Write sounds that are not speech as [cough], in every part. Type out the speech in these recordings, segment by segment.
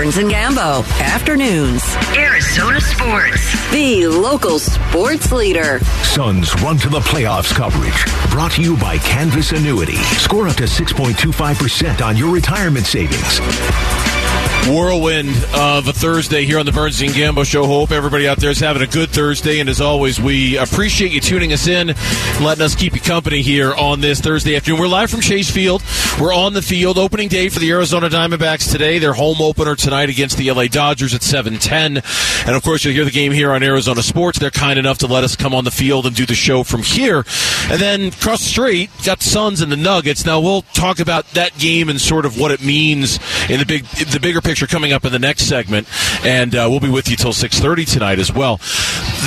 Burns and Gambo, afternoons. Arizona Sports, the local sports leader. Suns run to the playoffs coverage. Brought to you by Canvas Annuity. Score up to 6.25% on your retirement savings. Whirlwind of a Thursday here on the and Gambo Show. Hope everybody out there is having a good Thursday. And as always, we appreciate you tuning us in, letting us keep you company here on this Thursday afternoon. We're live from Chase Field. We're on the field. Opening day for the Arizona Diamondbacks today. Their home opener tonight against the LA Dodgers at 710. And of course, you'll hear the game here on Arizona Sports. They're kind enough to let us come on the field and do the show from here. And then across the street, got Suns and the Nuggets. Now we'll talk about that game and sort of what it means in the big, the bigger picture coming up in the next segment, and uh, we'll be with you till six thirty tonight as well.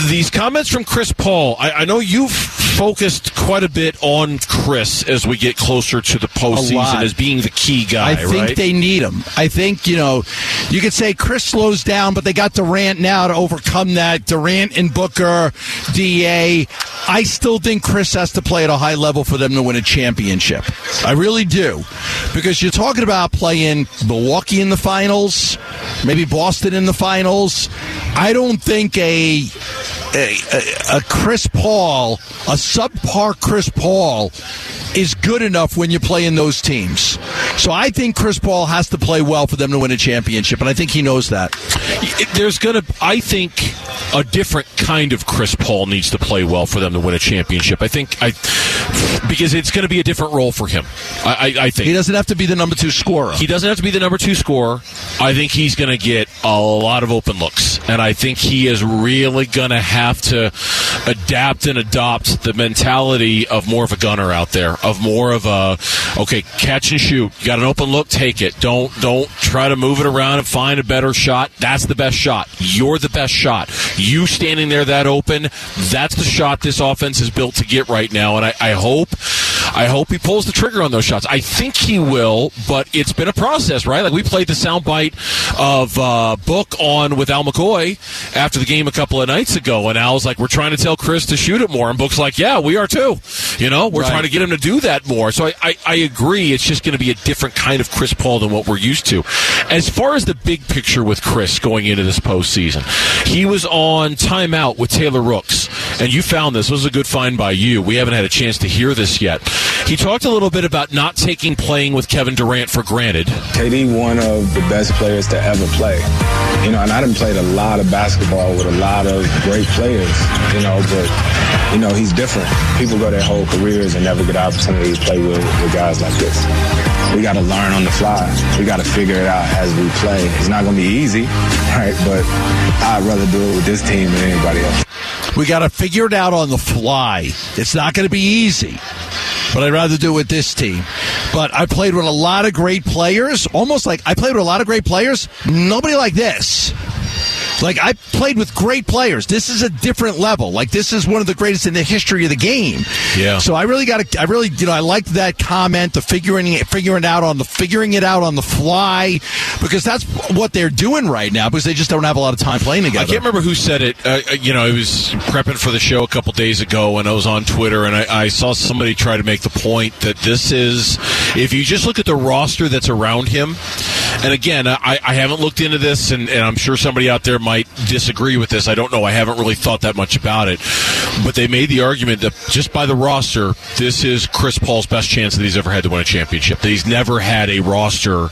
These comments from Chris Paul, I, I know you've focused quite a bit on Chris as we get closer to the postseason as being the key guy. I think right? they need him. I think you know you could say Chris slows down, but they got Durant now to overcome that. Durant and Booker, Da. I still think Chris has to play at a high level for them to win a championship. I really do, because you're talking about playing Milwaukee in the finals, maybe Boston in the finals. I don't think a a, a, Chris Paul, a subpar Chris Paul, is good enough when you play in those teams. So I think Chris Paul has to play well for them to win a championship, and I think he knows that. There's going to, I think, a different kind of Chris Paul needs to play well for them to win a championship. I think, I because it's going to be a different role for him. I, I, I think He doesn't have to be the number two scorer. He doesn't have to be the number two scorer. I think he's going to get a lot of open looks, and I think he is really going to have to adapt and adopt the mentality of more of a gunner out there, of more of a okay, catch and shoot. You got an open look, take it. Don't don't try to move it around and find a better shot. That's the best shot. You're the best shot. You standing there that open, that's the shot this offense is built to get right now, and I, I hope. I hope he pulls the trigger on those shots. I think he will, but it's been a process, right? Like we played the soundbite of uh, Book on with Al McCoy after the game a couple of nights ago, and Al's like, "We're trying to tell Chris to shoot it more," and Book's like, "Yeah, we are too." You know, we're Right. trying to get him to do that more. So I, I, I agree. It's just going to be a different kind of Chris Paul than what we're used to. As far as the big picture with Chris going into this postseason, he was on timeout with Taylor Rooks, and you found this. This was a good find by you. We haven't had a chance to hear this yet. He talked a little bit about not taking playing with Kevin Durant for granted. KD, one of the best players to ever play. You know, and I done played a lot of basketball with a lot of great players, you know, but, you know, he's different. People go their whole careers and never get an opportunity to play with, with guys like this. We got to learn on the fly. We got to figure it out as we play. It's not going to be easy, right? But I'd rather do it with this team than anybody else. We got to figure it out on the fly. It's not going to be easy, but I'd rather do it with this team. But I played with a lot of great players, almost like I played with a lot of great players. Nobody like this. Like I played with great players. This is a different level. Like this is one of the greatest in the history of the game. Yeah. So I really got to. I really, you know, I liked that comment, the figuring it, figuring out on the figuring it out on the fly, because that's what they're doing right now. Because they just don't have a lot of time playing together. I can't remember who said it. Uh, you know, I was prepping for the show a couple days ago, and I was on Twitter, and I, I saw somebody try to make the point that this is, if you just look at the roster that's around him, and again, I, I haven't looked into this, and, and I'm sure somebody out there might disagree with this. I don't know. I haven't really thought that much about it, but they made the argument that just by the roster, this is Chris Paul's best chance that he's ever had to win a championship. That he's never had a roster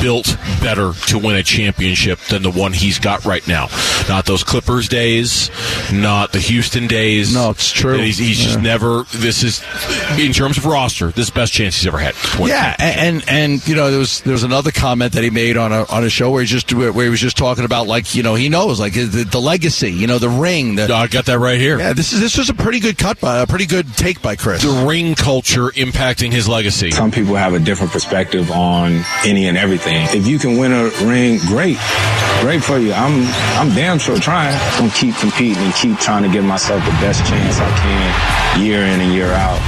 built better to win a championship than the one he's got right now. Not those Clippers days, not the Houston days. No, it's true. He's, he's just never. This is in terms of roster, this is best chance he's ever had. Yeah, and, and and you know there was there was another comment that he made on a on a show where he just where he was just talking about like you know he knows like the, the legacy, you know the ring. The, I got that right here. yeah, this is this was a pretty good cut by a pretty good take by Chris. The ring culture impacting his legacy. Some people have a different perspective on any and everything. If you can win a ring, great. Great for you. I'm I'm damn sure trying. I'm gonna keep competing and keep trying to give myself the best chance I can year in and year out.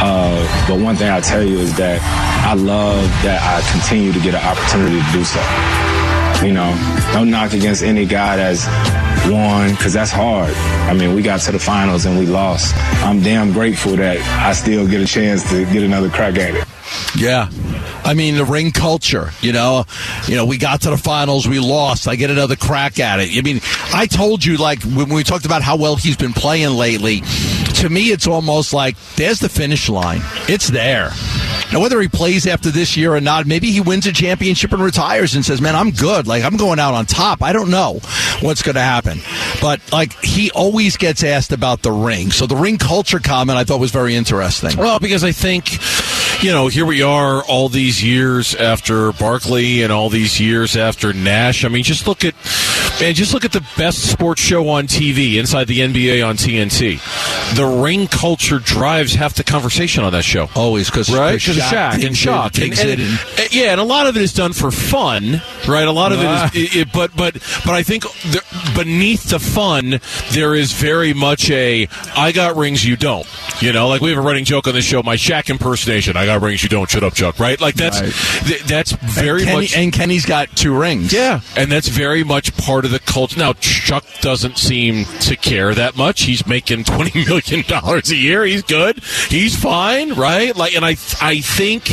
Uh, but one thing I tell you is that I love that I continue to get an opportunity to do so. You know, no knock against any guy that's won, because that's hard. I mean, we got to the finals and we lost. I'm damn grateful that I still get a chance to get another crack at it. Yeah. I mean, the ring culture. You know, you know, we got to the finals, we lost. I get another crack at it. I mean, I told you like when we talked about how well he's been playing lately. To me, it's almost like there's the finish line. It's there. Now, whether he plays after this year or not, maybe he wins a championship and retires and says, "Man, I'm good. Like I'm going out on top." I don't know what's going to happen, but like he always gets asked about the ring. So the ring culture comment I thought was very interesting. Well, because I think you know, here we are all these years after Barkley and all these years after Nash. I mean, just look at man, just look at the best sports show on TV inside the NBA on TNT. The ring culture drives half the conversation on that show. Always because right because Shaq and Shock and, and, and, yeah, and a lot of it is done for fun, right? A lot of uh. it is, it, but but but I think there, beneath the fun, there is very much a I got rings, you don't. You know, like we have a running joke on this show, my Shaq impersonation. I got rings, you don't. Shut up, Chuck. Right? Like that's right. Th- that's very and Kenny, much. And Kenny's got two rings. Yeah, and that's very much part of the culture. Now Chuck doesn't seem to care that much. He's making twenty million dollars a year. He's good. He's fine, right? Like, and I I think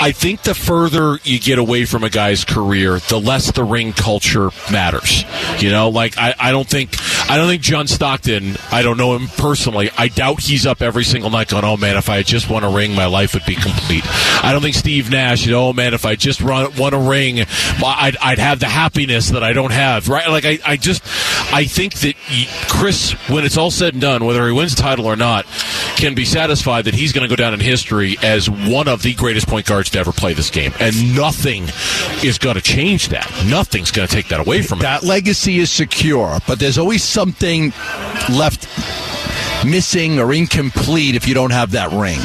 I think the further you get away from a guy's career, the less the ring culture matters. You know, like I, I don't think I don't think John Stockton. I don't know him personally. I doubt he's up every single night going, "Oh man, if I just won a ring, my life would be complete." I don't think Steve Nash. You know, oh man, if I just run, won a ring, I'd, I'd have the happiness that I don't have. Right? Like I, I just I think that Chris, when it's all said and done, whether he wins the title or not, can be satisfied that he's going to go down in history as one of the greatest point guards to ever play this game, and nothing is going to change that. Nothing's going to take that away from him. That legacy is secure, but there's always something left missing or incomplete if you don't have that ring.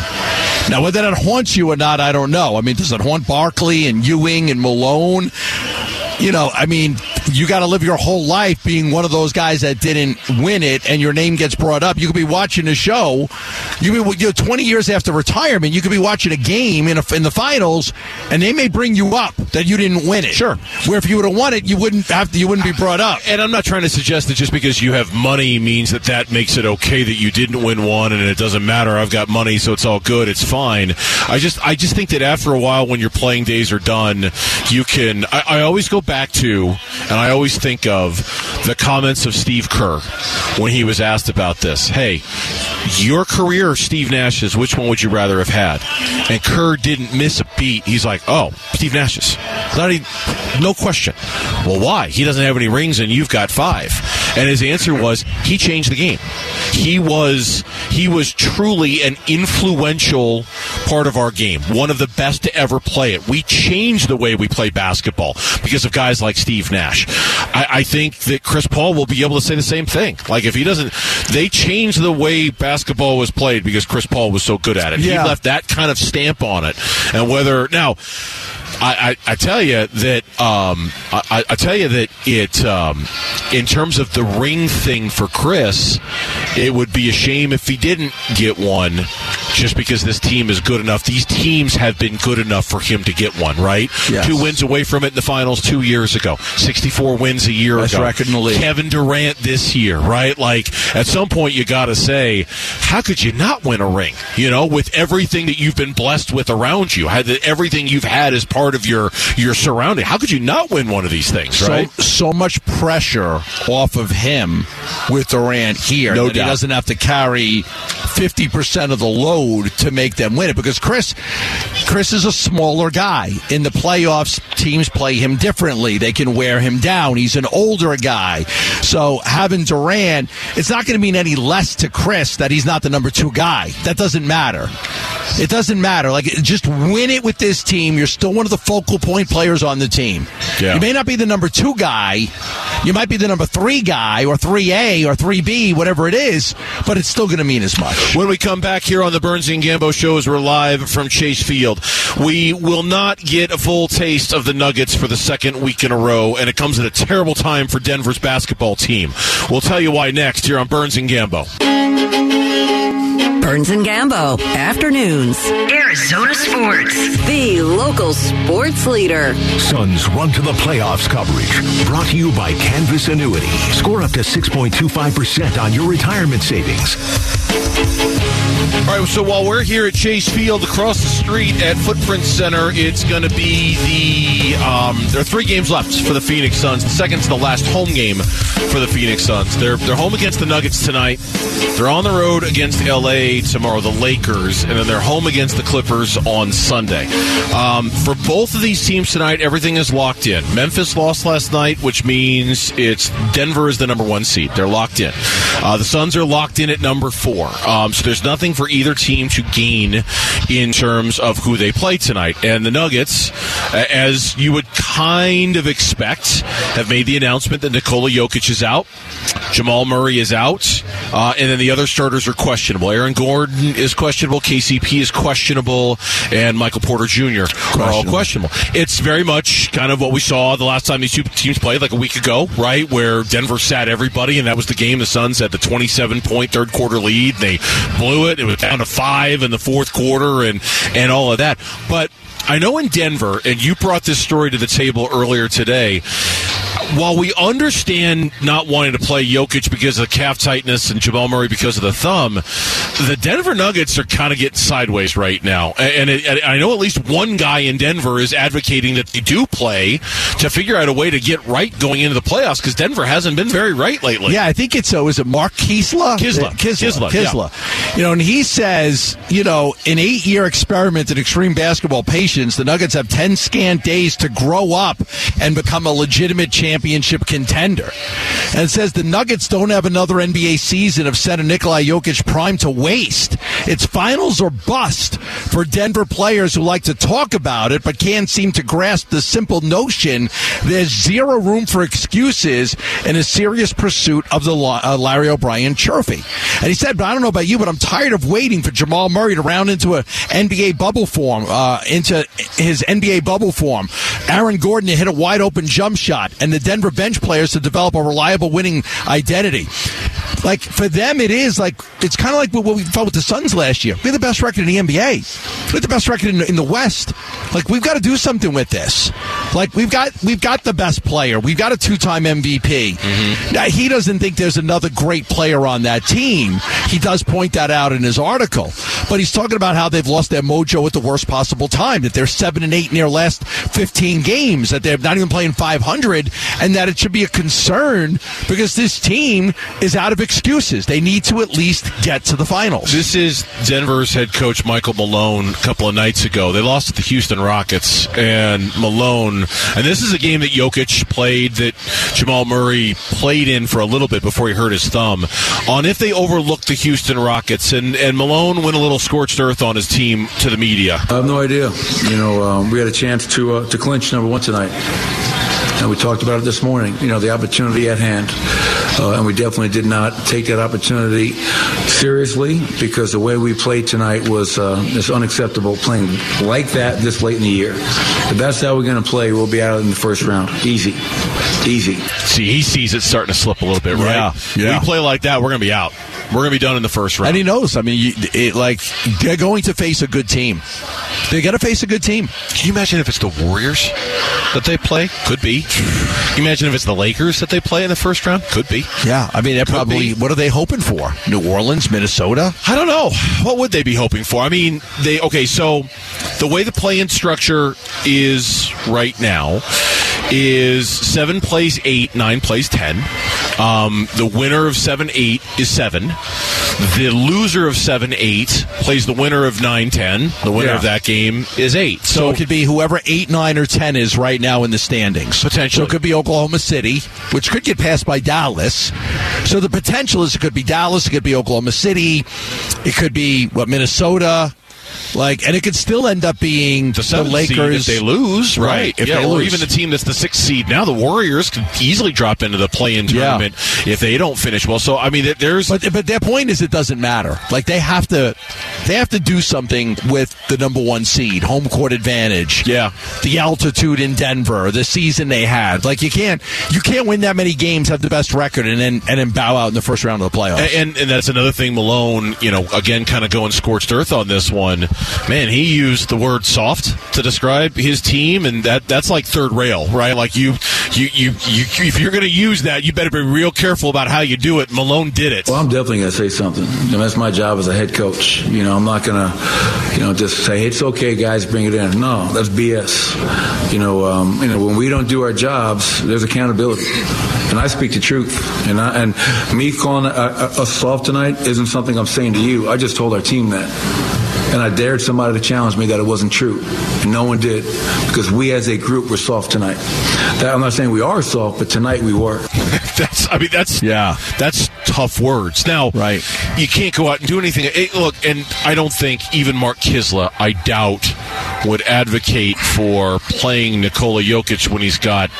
Now, whether that haunts you or not, I don't know. I mean, does it haunt Barkley and Ewing and Malone? you know, I mean, you got to live your whole life being one of those guys that didn't win it, and your name gets brought up. You could be watching a show, you be you know, 20 years after retirement, you could be watching a game in a, in the finals, and they may bring you up that you didn't win it. Sure. Where if you would have won it, you wouldn't have to, you wouldn't be brought up. And I'm not trying to suggest that just because you have money means that that makes it okay that you didn't win one, and it doesn't matter. I've got money, so it's all good. It's fine. I just I just think that after a while, when your playing days are done, you can. I, I always go back to, and I always think of the comments of Steve Kerr when he was asked about this. Hey, your career, Steve Nash's, which one would you rather have had? And Kerr didn't miss a beat. He's like, oh, Steve Nash's. Not even, no question. Well, why? He doesn't have any rings and you've got five. And his answer was he changed the game. He was he was truly an influential part of our game, one of the best to ever play it. We changed the way we play basketball because of guys like Steve Nash. I, I think that Chris Paul will be able to say the same thing. Like if he doesn't, they changed the way basketball was played because Chris Paul was so good at it. Yeah. He left that kind of stamp on it. And whether now I, I, I, tell you that um, I, I, tell you that it um, in terms of the ring thing for Chris, it would be a shame if he didn't get one just because this team is good enough. These teams have been good enough for him to get one, right? Yes. Two wins away from it in the finals two years ago. 64 wins a year Best ago. record in the league. Kevin Durant this year, right? Like, at some point, you got to say, how could you not win a ring? You know, with everything that you've been blessed with around you, everything you've had as part of your, your surrounding. How could you not win one of these things, right? So, so much pressure off of him with Durant here no doubt. he doesn't have to carry 50% of the load to make them win it because Chris Chris is a smaller guy. In the playoffs, teams play him differently. They can wear him down. He's an older guy. So having Durant, it's not going to mean any less to Chris that he's not the number 2 guy. That doesn't matter. It doesn't matter. Like just win it with this team. You're still one of the focal point players on the team. Yeah. You may not be the number 2 guy. You might be the number 3 guy or 3A or 3B, whatever it is, but it's still going to mean as much. When we come back here on the Burns and Gambo show as we're live from Chase Field, we will not get a full taste of the Nuggets for the second week in a row, and it comes at a terrible time for Denver's basketball team. We'll tell you why next here on Burns and Gambo. Burns and Gambo, afternoons. Arizona Sports, the local sports leader. Suns run to the playoffs coverage. Brought to you by Canvas Annuity. Score up to 6.25% on your retirement savings. All right, so while we're here at Chase Field, across the street at Footprint Center, it's going to be the. Um, there are three games left for the Phoenix Suns. The second's the last home game for the Phoenix Suns. They're they're home against the Nuggets tonight. They're on the road against LA tomorrow, the Lakers, and then they're home against the Clippers on Sunday. Um, for both of these teams tonight, everything is locked in. Memphis lost last night, which means it's Denver is the number one seed. They're locked in. Uh, the Suns are locked in at number four. Um, so there's nothing for either team to gain in terms of who they play tonight. And the Nuggets, as you would kind of expect, have made the announcement that Nikola Jokic is out. Jamal Murray is out, uh, and then the other starters are questionable. Aaron Gordon is questionable, KCP is questionable, and Michael Porter Jr. are all questionable. It's very much kind of what we saw the last time these two teams played, like a week ago, right, where Denver sat everybody, and that was the game. The Suns had the 27 point third quarter lead. They blew it. It was down to five in the fourth quarter, and and all of that. But I know in Denver, and you brought this story to the table earlier today while we understand not wanting to play Jokic because of the calf tightness and Jamal Murray because of the thumb, the Denver Nuggets are kind of getting sideways right now. And, it, and, I know at least one guy in Denver is advocating that they do play to figure out a way to get right going into the playoffs because Denver hasn't been very right lately. Yeah, I think it's so. Uh, is it Mark Kiszla? Kisla. Kisla. Kisla. Kisla. Yeah. You know, and he says, you know, an eight year experiment in extreme basketball patience, the Nuggets have 10 scant days to grow up and become a legitimate champion championship contender. And says the Nuggets don't have another NBA season of center Nikolai Jokic prime to waste. It's finals or bust for Denver players who like to talk about it but can't seem to grasp the simple notion there's zero room for excuses in a serious pursuit of the uh, Larry O'Brien trophy. And he said, but I don't know about you, but I'm tired of waiting for Jamal Murray to round into an NBA bubble form, uh, into his NBA bubble form. Aaron Gordon to hit a wide open jump shot, and the Denver bench players to develop a reliable winning identity. Like for them, it is like it's kind of like what we felt with the Suns last year. We had the best record in the NBA. We had the best record in, in the West. Like we've got to do something with this. Like we've got we've got the best player. We've got a two-time MVP. Mm-hmm. Now he doesn't think there's another great player on that team. He does point that out in his article, but he's talking about how they've lost their mojo at the worst possible time. That they're seven and eight in their last 15 games. That they're not even playing 500, and that it should be a concern because this team is out of excuses. They need to at least get to the finals. This is Denver's head coach Michael Malone a couple of nights ago. They lost to the Houston Rockets, and Malone, and this is a game that Jokic played that Jamal Murray played in for a little bit before he hurt his thumb. On if they overlooked the Houston Rockets, and, and Malone went a little scorched earth on his team to the media. I have no idea. You know, um, we had a chance to uh, to clinch number one tonight. And we talked about it this morning, you know, the opportunity at hand. Uh, and we definitely did not take that opportunity seriously because the way we played tonight was uh, is unacceptable playing like that this late in the year. If that's how we're going to play, we'll be out in the first round. Easy. Easy. See, he sees it starting to slip a little bit, right? Yeah. yeah. We play like that, we're going to be out. We're going to be done in the first round. And he knows. I mean, you, it, like they're going to face a good team. They're going to face a good team. Can you imagine if it's the Warriors that they play? Could be. Can you imagine if it's the Lakers that they play in the first round? Could be. Yeah, I mean, they're probably. Be. What are they hoping for? New Orleans, Minnesota? I don't know. What would they be hoping for? I mean, they okay. So the way the play-in structure is right now is seven plays eight, nine plays ten. Um, the winner of seven eight is seven. The loser of seven eight plays the winner of nine ten. The winner yeah. of that game is eight. So, so, it could be whoever eight, nine, or ten is right now in the standings. Potentially, so it could be Oklahoma City, which could get passed by Dallas. So the potential is it could be Dallas, it could be Oklahoma City, it could be what Minnesota. Like, and it could still end up being the, the Lakers. if they lose, right? right. If yeah, they or lose. even the team that's the sixth seed now. The Warriors could easily drop into the play-in tournament yeah. if they don't finish well. So, I mean, there's but but their point is it doesn't matter. Like they have to they have to do something with the number one seed, home court advantage. Yeah, the altitude in Denver, the season they had. Like you can't you can't win that many games, have the best record, and then and then bow out in the first round of the playoffs. And, and, and that's another thing. Malone, you know, again, kind of going scorched earth on this one man, he used the word soft to describe his team, and that that's like third rail, right? Like you, you, you, you if you're going to use that, you better be real careful about how you do it. Malone did it. Well, I'm definitely going to say something. And that's my job as a head coach. You know, I'm not going to, you know, just say, it's okay, guys, bring it in. No, that's BS. You know, um, you know, when we don't do our jobs, there's accountability. And I speak the truth. And, I, and me calling us soft tonight isn't something I'm saying to you. I just told our team that. And I dared somebody to challenge me that it wasn't true. And no one did because we as a group were soft tonight. That, I'm not saying we are soft, but tonight we were. [laughs] that's, I mean, that's, yeah, that's tough words. Now, right. you can't go out and do anything. It, look, and I don't think even Mark Kiszla, I doubt, would advocate for playing Nikola Jokic when he's got,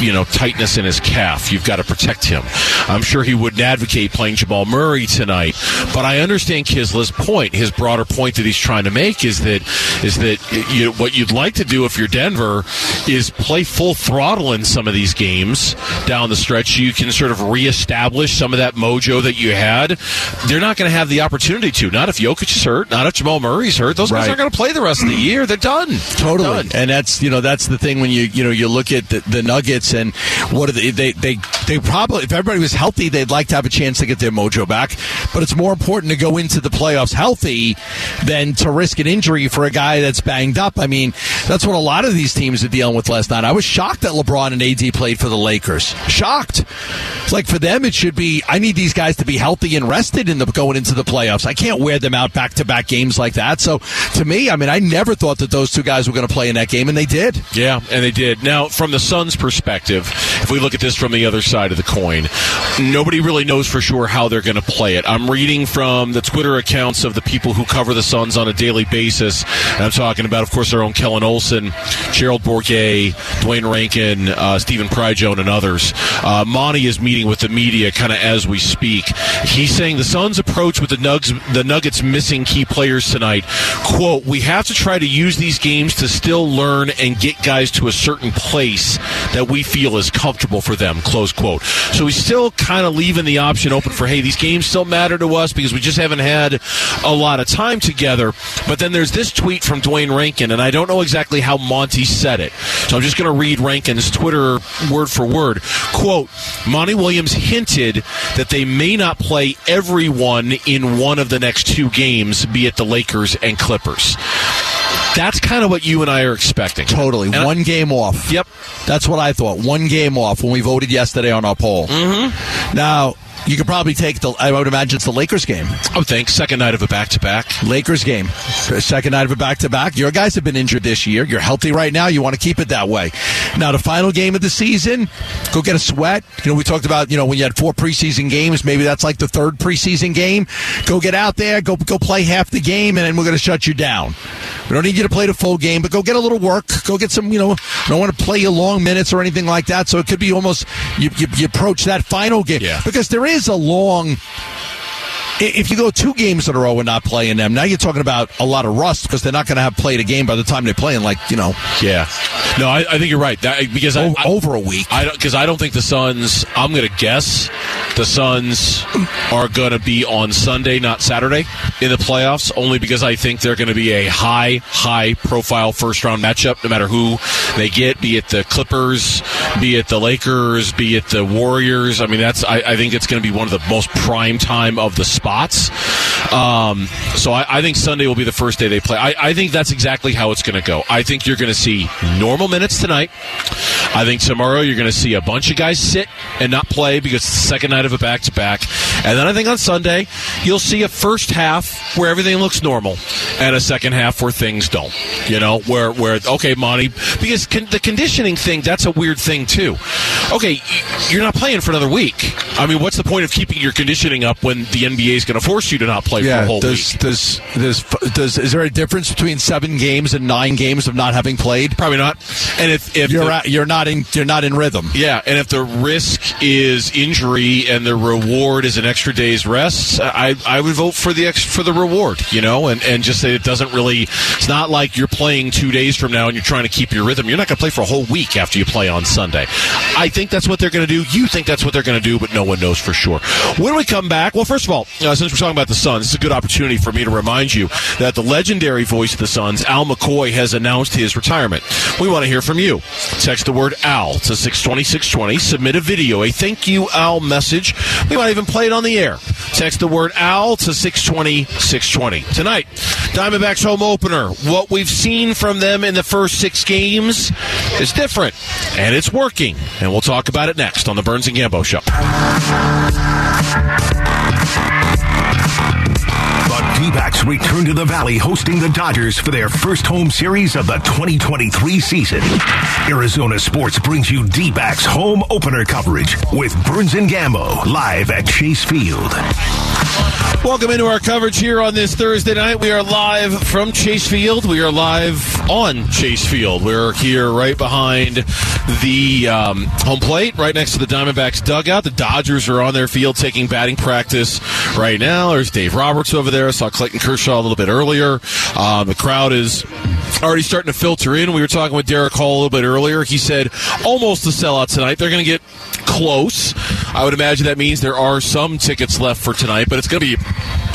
you know, tightness in his calf. You've got to protect him. I'm sure he wouldn't advocate playing Jamal Murray tonight, but I understand Kiszla's point. His broader point that he's trying to make is that is that you, what you'd like to do if you're Denver is play full throttle in some of these games down the stretch. You can sort of reestablish some of that mojo that you had. They're not going to have the opportunity to. Not if Jokic is hurt. Not if Jamal Murray's hurt. Those guys aren't going to play the rest of the year. They're done. Totally, Done. And that's you know that's the thing when you you know you look at the, the Nuggets and what they, they they they probably if everybody was healthy they'd like to have a chance to get their mojo back, but it's more important to go into the playoffs healthy than to risk an injury for a guy that's banged up. I mean that's what a lot of these teams are dealing with last night. I was shocked that LeBron and AD played for the Lakers. Shocked. It's like for them it should be I need these guys to be healthy and rested in the going into the playoffs. I can't wear them out back to back games like that. So to me, I mean I never thought that those two guys were going to play in that game, and they did. Yeah, and they did. Now, from the Suns' perspective, if we look at this from the other side of the coin, nobody really knows for sure how they're going to play it. I'm reading from the Twitter accounts of the people who cover the Suns on a daily basis. And I'm talking about, of course, our own Kellan Olson, Gerald Bourguet, Duane Rankin, uh, Stephen Pryjone, and others. Uh, Monty is meeting with the media kind of as we speak. He's saying the Suns' approach with the Nugs, the Nuggets missing key players tonight. "Quote: We have to try to use these games to still learn and get guys to a certain place that we feel is comfortable for them." Close quote. So he's still kind of leaving the option open for, hey, these games still matter to us because we just haven't had a lot of time together. But then there's this tweet from Duane Rankin, and I don't know exactly how Monty said it. So I'm just going to read Rankin's Twitter word for word. Quote, Monty Williams hinted that they may not play everyone in one of the next two games, be it the Lakers and Clippers. That's kind of what you and I are expecting. Totally. And I- One game off. Yep. That's what I thought. One game off when we voted yesterday on our poll. Mm-hmm. Now, you could probably take the, I would imagine it's the Lakers game. I would think second night of a back to back. Lakers game. Second night of a back to back. Your guys have been injured this year. You're healthy right now. You want to keep it that way. Now, the final game of the season, go get a sweat. You know, we talked about, you know, when you had four preseason games, maybe that's like the third preseason game. Go get out there, go, go play half the game, and then we're going to shut you down. We don't need you to play the full game, but go get a little work. Go get some, you know, I don't want to play you long minutes or anything like that. So it could be almost, you, you, you approach that final game. Yeah. Because there is a long, if you go two games in a row and not playing them, now you're talking about a lot of rust because they're not going to have played a game by the time they play in like you know Yeah. No, I, I think you're right. That, because I, o- I, over a week. Because I don't think the Suns. I'm going to guess the Suns are going to be on Sunday, not Saturday, in the playoffs. Only because I think they're going to be a high, high profile first round matchup, no matter who they get, be it the Clippers, be it the Lakers, be it the Warriors. I mean, that's. I, I think it's going to be one of the most prime time of the spots. Um, so I, I think Sunday will be the first day they play. I, I think that's exactly how it's going to go. I think you're going to see normal minutes tonight. I think tomorrow you're going to see a bunch of guys sit and not play because it's the second night of a back to back. And then I think on Sunday you'll see a first half where everything looks normal and a second half where things don't. You know, where where okay, Monty, because con- the conditioning thing that's a weird thing too. Okay, you're not playing for another week. I mean, what's the point of keeping your conditioning up when the NBA is going to force you to not play for a whole does, week? does does does is there a difference between seven games and nine games of not having played? Probably not. And if if You're the- at, you're not in you're not in rhythm. Yeah, and if the risk is injury and the reward is an extra day's rest, I I would vote for the ex, for the reward, you know, and and just say it doesn't really. It's not like you're playing two days from now and you're trying to keep your rhythm. You're not going to play for a whole week after you play on Sunday. I think that's what they're going to do. You think that's what they're going to do, but no one knows for sure. When we come back, well, first of all, uh, since we're talking about the Suns, is a good opportunity for me to remind you that the legendary voice of the Suns, Al McCoy, has announced his retirement. We want to hear from you. Text the word word Al to 620 620. Submit a video, a thank you, Al message. We might even play it on the air. Text the word Al to 620 620. Tonight, Diamondbacks home opener. What we've seen from them in the first six games is different, and it's working. And we'll talk about it next on the Burns and Gambo Show. Return to the Valley hosting the Dodgers for their first home series of the 2023 season. Arizona Sports brings you D-backs home opener coverage with Burns and Gambo live at Chase Field. Welcome into our coverage here on this Thursday night. We are live from Chase Field. We are live on Chase Field. We're here right behind the um, home plate, right next to the Diamondbacks dugout. The Dodgers are on their field taking batting practice right now. There's Dave Roberts over there. I saw Clayton Kershaw a little bit earlier. Um, the crowd is already starting to filter in. We were talking with Derek Hall a little bit earlier. He said almost a sellout tonight. They're going to get close. I would imagine that means there are some tickets left for tonight, but it's going to be,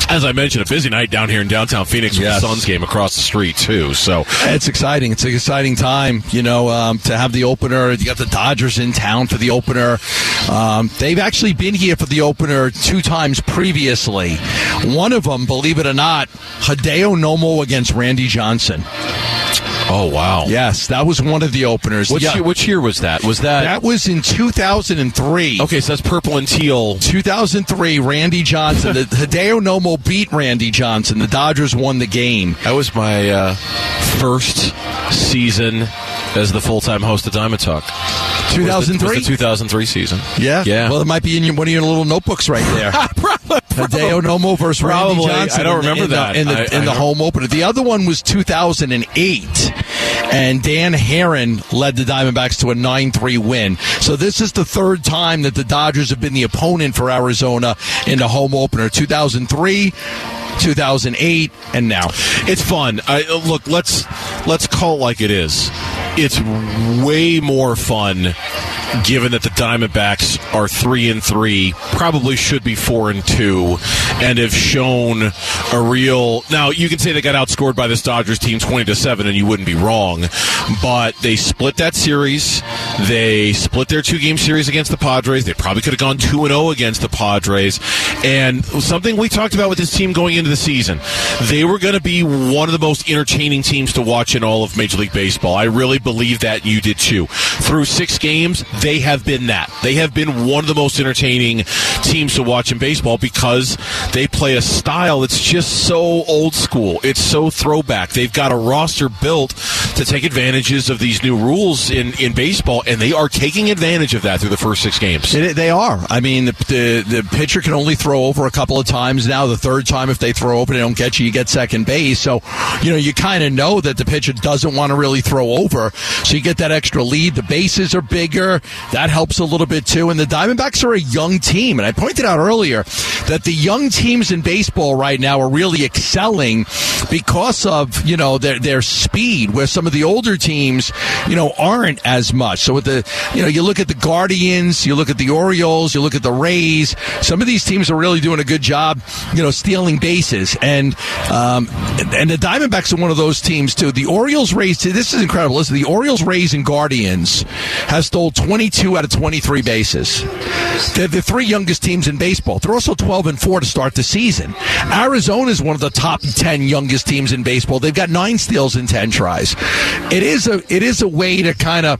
as I mentioned, a busy night down here in downtown Phoenix with Yes. the Suns game across the street too. So It's exciting. It's an exciting time, you know, um, to have the opener. You got the Dodgers in town for the opener. Um, they've actually been here for the opener two times previously. One of them, believe it or not, Hideo Nomo against Randy Johnson. Oh wow! Yes, that was one of the openers. Which, Yeah. year, which year was that? Was that, that was in 2003. okay? So that's purple and teal. 2003, Randy Johnson. the, Hideo Nomo beat Randy Johnson. The Dodgers won the game. That was my uh, first season as the full-time host of Diamond Talk. 2003. 2003 season. Yeah, yeah. Well, it might be in your, one of your little notebooks right there. [laughs] [laughs] Hideo Nomo versus Randy Johnson. I don't in the- remember in the- that. in the, I- in I the home opener. The other one was 2008, and Dan Haren led the Diamondbacks to a 9-3 win. So this is the third time that the Dodgers have been the opponent for Arizona in the home opener. 2003. 2008 and now It's fun. I, look, let's let's call it like it is. It's way more fun, given that the Diamondbacks are three and three, probably should be four and two, and have shown a real. Now you can say they got outscored by this Dodgers team twenty to seven, and you wouldn't be wrong. But they split that series. They split their two game series against the Padres. They probably could have gone two and zero against the Padres. And something we talked about with this team going into the season, they were going to be one of the most entertaining teams to watch in all of Major League Baseball. I really believe that you did too. Through six games, they have been that. They have been one of the most entertaining teams to watch in baseball because they play a style that's just so old school. It's so throwback. They've got a roster built to take advantages of these new rules in, in baseball, and they are taking advantage of that through the first six games. It, they are. I mean, the, the the pitcher can only throw over a couple of times now. The third time, if they throw over, they don't get you. You get second base. So, you know, you kind of know that the pitcher doesn't want to really throw over. So you get that extra lead. The bases are bigger. That helps a little bit too. And the Diamondbacks are a young team. And I pointed out earlier that the young teams in baseball right now are really excelling because of you know their their speed. Where some of the older teams, you know, aren't as much. So with the you know, you look at the Guardians, you look at the Orioles, you look at the Rays. Some of these teams are really doing a good job, you know, stealing bases. And um, and the Diamondbacks are one of those teams too. The Orioles, Rays. This is incredible. Listen, the Orioles, Rays, and Guardians have stole 22 out of 23 bases. They're the three youngest teams in baseball. They're also 12 and four to start the season. Arizona is one of the top 10 youngest teams in baseball. They've got nine steals in 10 tries. It is a it is a way to kind of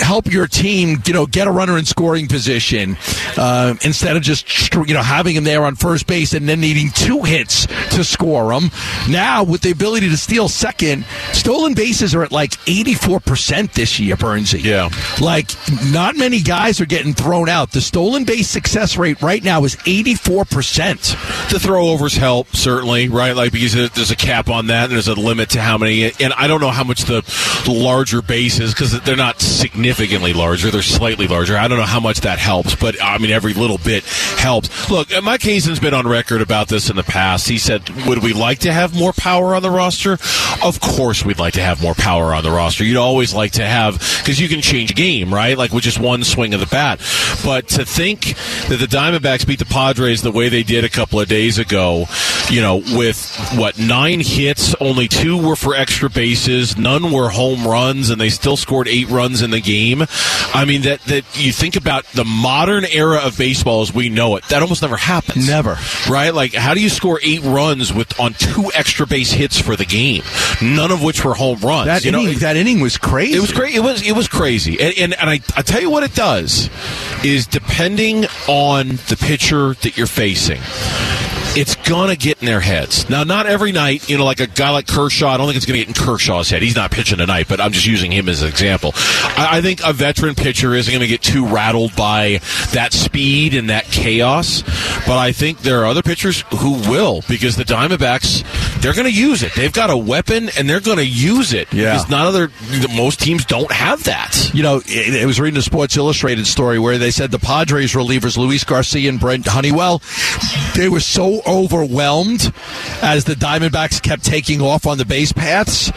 help your team, you know, get a runner in scoring position uh, instead of just you know having him there on first base and then needing two hits to score him. Now with the ability to steal second, stolen bases are at like eighty four percent this year, Bernsey. Yeah. like not many guys are getting thrown out. The stolen base success rate right now is eighty four percent. The throwovers help certainly, right? Like because there's a cap on that, and there's a limit to how many. And I don't know how much the larger bases because they're not significantly larger; they're slightly larger. I don't know how much that helps, but I mean every little bit helps. Look, Mike Hazen's been on record about this in the past. He said, "Would we like to have more power on the roster? Of course, we'd like to have more power on the roster. You'd always like to have because you can change a game, right? Like with just one swing of the bat. But to think that the Diamondbacks beat the Padres the way they did a couple of days ago, you know, with what nine hits, only two were for extra bases, none were home runs, and they still scored eight runs in the game. I mean, that that you think about the modern era of baseball as we know it. That almost never happens. Never. right? Like, how do you score eight runs with on two extra base hits for the game? None of which were home runs. That you know, inning, it- that inning was crazy. it was great. It was it was crazy, and and, and I I tell you what it does is depending on the pitcher that you're facing. It's gonna get in their heads. Now, not every night, you know, like a guy like Kershaw. I don't think it's gonna get in Kershaw's head. He's not pitching tonight, but I'm just using him as an example. I, I think a veteran pitcher isn't gonna get too rattled by that speed and that chaos. But I think there are other pitchers who will because the Diamondbacks they're gonna use it. They've got a weapon and they're gonna use it. Yeah. Because none other most teams don't have that. You know, it, it was reading a Sports Illustrated story where they said the Padres relievers, Luis Garcia and Brent Honeywell, they were so overwhelmed as the Diamondbacks kept taking off on the base paths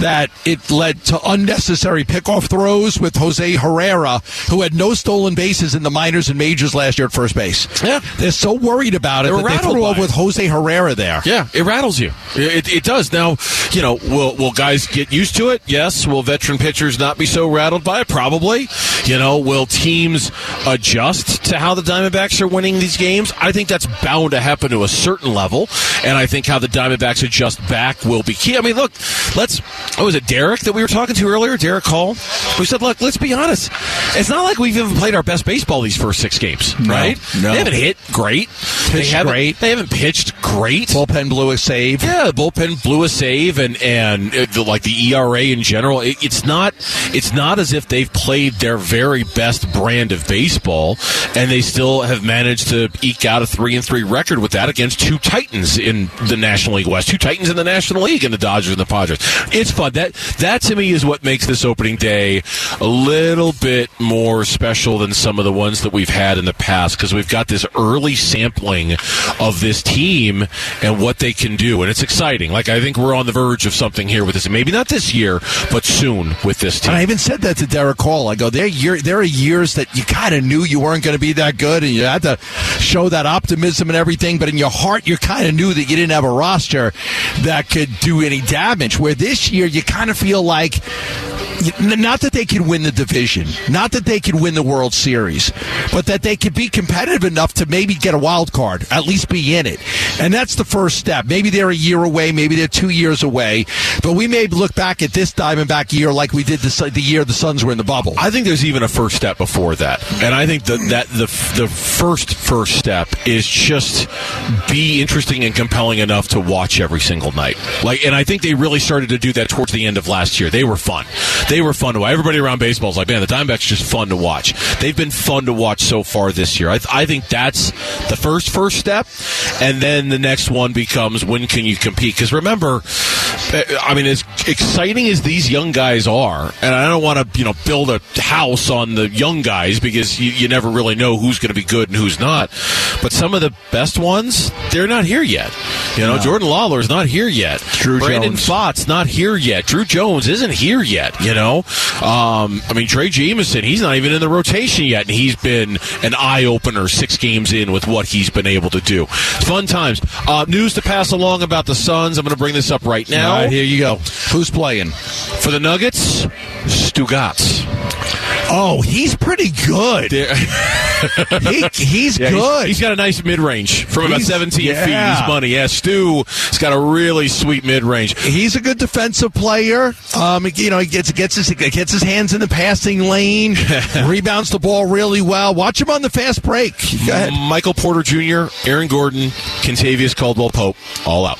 that it led to unnecessary pickoff throws with Jose Herrera, who had no stolen bases in the minors and majors last year at first base. Yeah. They're so worried about it They were that they rattled threw with Jose Herrera there. Yeah, it rattles you. It, it does. Now, you know, will will guys get used to it? Yes. Will veteran pitchers not be so rattled by it? Probably. You know, will teams adjust to how the Diamondbacks are winning these games? I think that's bound to happen to a certain level, and I think how the Diamondbacks adjust back will be key. I mean, look, let's. Oh, was it Derek that we were talking to earlier? Derek Hall. We said, look, let's be honest. It's not like we've even played our best baseball these first six games, right? no. They haven't hit great. they haven't, great. They haven't pitched great. Bullpen blew a save. Yeah, the bullpen blew a save, and and uh, the, like the ERA in general, it, it's not it's not as if they've played their very best brand of baseball, and they still have managed to eke out a three and three record with that against two Titans in the National League West, two Titans in the National League, and the Dodgers and the Padres. It's fun. That that to me is what makes this opening day a little bit more special than some of the ones that we've had in the past because we've got this early sampling of this team and what they can do, and it's exciting. Like I think we're on the verge of something here with this. Maybe not this year, but soon with this team. And I even said that to Derek Hall. I go, there, year, there are years that you kind of knew you weren't going to be that good, and you had to show that optimism and everything. But in your heart, you kind of knew that you didn't have a roster that could do any damage. Where this year, you kind of feel like. Not that they could win the division, not that they could win the World Series, but that they could be competitive enough to maybe get a wild card, at least be in it. And that's the first step. Maybe they're a year away, maybe they're two years away, but we may look back at this Diamondback year like we did the, the year the Suns were in the bubble. I think there's even a first step before that, and I think that that the the first first step is just be interesting and compelling enough to watch every single night. Like, and I think they really started to do that towards the end of last year. They were fun. They were fun to watch. Everybody around baseball is like, man, the Diamondbacks just fun to watch. They've been fun to watch so far this year. I, th- I think that's the first first step, and then the next one becomes when can you compete? Because remember, I mean, as exciting as these young guys are, and I don't want to, you know, build a house on the young guys because you, you never really know who's going to be good and who's not. But some of the best ones, they're not here yet. You know, Jordan Lawlar's not here yet. Drew Brandon Jones. Pfaadt's not here yet. Drew Jones isn't here yet. You know, um, I mean, Drey Jameson, he's not even in the rotation yet, and he's been an eye opener six games in with what he's been able to do. Fun times. Uh, news to pass along about the Suns. I'm going to bring this up right now. All right, here you go. Who's playing? For the Nuggets, Stugats. Oh, he's pretty good. He, he's [laughs] Yeah, good. he's got a nice mid range from about He's- 17 feet. yeah. He's money. Yeah, Stu has got a really sweet mid range. He's a good defensive player. Um, you know, he gets gets his gets his hands in the passing lane, [laughs] rebounds the ball really well. Watch him on the fast break. Go ahead. Michael Porter Jr., Aaron Gordon, Kentavious Caldwell Pope, all out.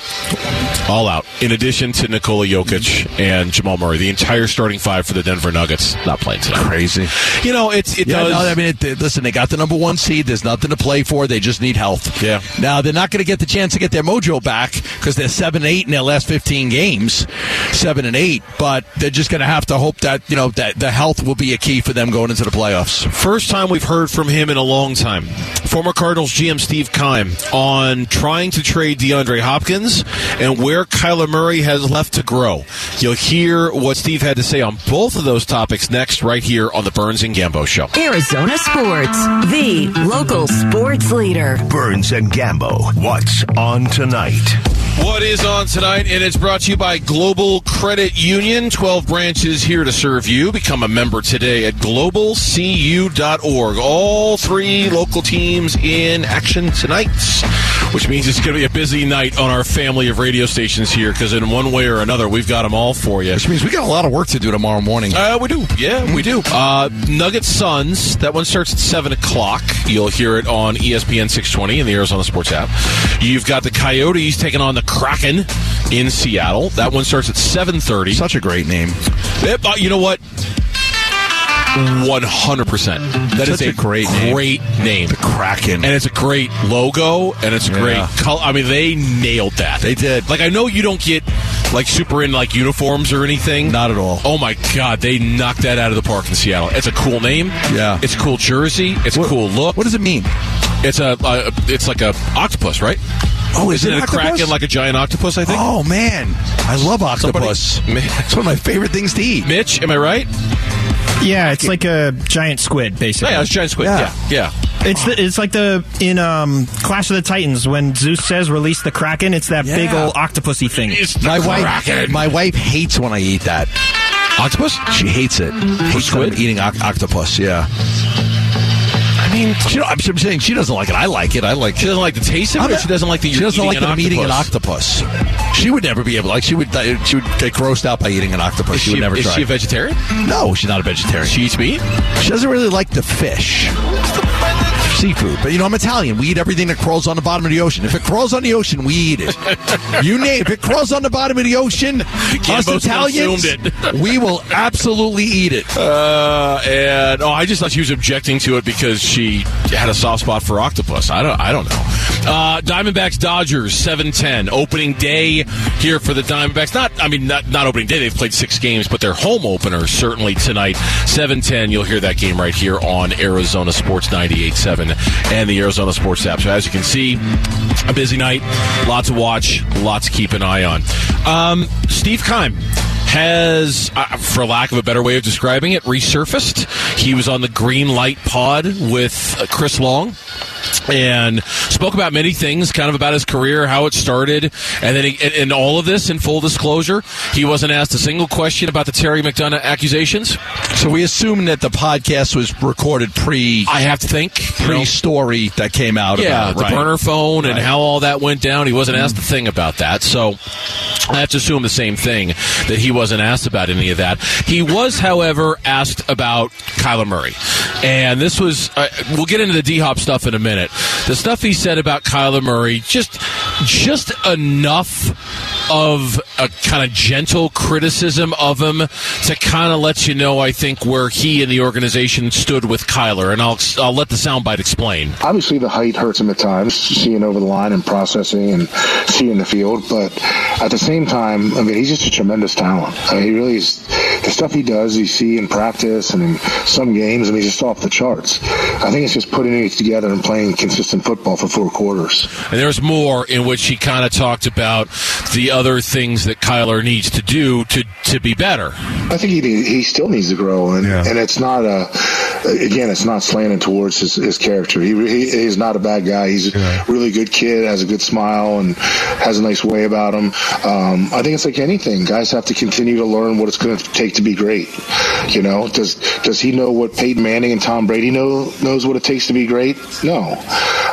All out. In addition to Nikola Jokic and Jamal Murray, the entire starting five for the Denver Nuggets not playing tonight. Crazy. You know, it's it Yeah, does. no, I mean, it, listen, they got the number one seed. There's nothing to play for. They just need health. Yeah. Now they're not going to get the chance to get their mojo back because they're seven eight in their last 15 games, seven and eight. But they're just going to have to hope that you know that the health will be a key for them going into the playoffs. First time we've heard from him in a long time. Former Cardinals GM Steve Keim on trying to trade DeAndre Hopkins and where Kyler Murray has left to grow. You'll hear what Steve had to say on both of those topics next, right here on the Burns and Gambo Show. Arizona Sports, the local sports leader. Burns and Gambo. What's on tonight? What is on tonight? And it's brought to you by Global Credit Union. 12 branches here to serve you. Become a member today at globalcu.org. All three local teams in action tonight, which means it's going to be a busy night on our family of radio stations here because, in one way or another, we've got them all for you. Which means we got a lot of work to do tomorrow morning. Uh, we do. Yeah, we do. Uh, Nuggets Suns. That one starts at 7 o'clock. You'll hear it on ESPN 620 in the Arizona Sports app. You've got the Coyotes taking on the Kraken in Seattle. That one starts at 7.30. Such a great name. Yep, uh, you know what? 100%. That is Such a great name. great name. Kraken. And it's a great logo, and it's a Yeah. great color. I mean, they nailed that. They did. Like, I know you don't get like super in like uniforms or anything. Not at all. Oh my god, they knocked that out of the park in Seattle. It's a cool name. Yeah. It's a cool jersey. It's a cool look. What does it mean? It's a, uh, it's like a octopus, right? Oh, is Isn't it it a kraken like a giant octopus? I think. Oh man, I love octopus. Somebody- it's one of my favorite things to eat. Mitch, am I right? Yeah, it's like a giant squid, basically. Yeah, it's giant squid. Yeah. Yeah, yeah. It's the, it's like the in um, Clash of the Titans when Zeus says release the kraken. It's that big old octopusy thing. It's the My wife, my wife hates when I eat that. octopus. She hates it. Hates squid? eating oc- octopus. Yeah. Mean, She, I'm, saying she doesn't like it. I like it. I like. she doesn't like the taste of it. Or she doesn't like the. She doesn't like an eating an octopus? She would never be able. Like she would. uh, She would get grossed out by eating an octopus. Is she would never is try. she a vegetarian? no, she's not a vegetarian. She eats meat. She doesn't really like the fish. Seafood. But you know, I'm Italian. We eat everything that crawls on the bottom of the ocean. If it crawls on the ocean, we eat it. you name if it crawls on the bottom of the ocean, us Italians, it. [laughs] we will absolutely eat it. Uh, and oh, I just thought she was objecting to it because she had a soft spot for octopus. I don't, I don't know. Uh, Diamondbacks Dodgers seven ten opening day here for the Diamondbacks. Not, I mean, not not opening day. They've played six games, but their home opener certainly tonight seven ten. You'll hear that game right here on Arizona Sports 98.7 and the Arizona Sports app. So as you can see, a busy night, lots to watch, lots to keep an eye on. Um, Steve Keim has, uh, for lack of a better way of describing it, resurfaced. He was on the Green Light Pod with uh, Chris Long and spoke about many things, kind of about his career, how it started, and then he, and, and all of this in full disclosure, he wasn't asked a single question about the Terry McDonough accusations. So we assume that the podcast was recorded pre I have to think, pre story that came out. yeah, about it, the right. burner phone and Right. how all that went down. He wasn't asked a mm. thing about that, so I have to assume the same thing that he wasn't asked about any of that. He was, however, asked about Kyler Murray, and this was. Uh, we'll get into the D Hop stuff in a minute. The stuff he said about Kyler Murray, just just enough of a kind of gentle criticism of him to kind of let you know, I think, where he and the organization stood with Kyler, and I'll I'll let the soundbite explain. obviously the height hurts him at times, seeing over the line and processing and seeing the field. But at the same time, I mean, he's just a tremendous talent. I mean, he really is. The stuff he does, you see in practice and in some games, I mean, just off the charts. I think it's just putting it together and playing consistent football for four quarters. And there's more in which he kind of talked about the other things that Kyler needs to do to, to be better. I think he he still needs to grow, and and it's not a again, it's not slanted towards his, his character. He, he he's not a bad guy. He's a really good kid, has a good smile, and has a nice way about him. Um, I think it's like anything. Guys have to continue to learn what it's going to take to be great. You know, does does he know what Peyton Manning and Tom Brady know knows what it takes to be great? No.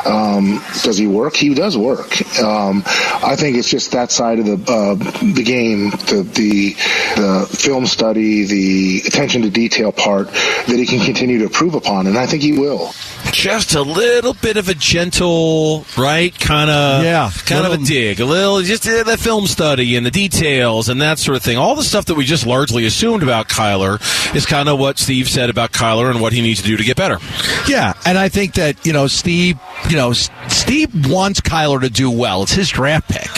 Um, does he work? He does work. Um, I think it's just that side of the uh, the game, the, the the film study, the attention to detail part that he can continue to improve upon, and I think he will. Just a little bit of a gentle, right? Kind of, Yeah, kind of a dig, a little, just uh, the film study and the details and that sort of thing. All the stuff that we just largely assumed about Kyler is kind of what Steve said about Kyler and what he needs to do to get better. Yeah, and I think that you know Steve, you know Steve wants Kyler to do well. It's his draft pick.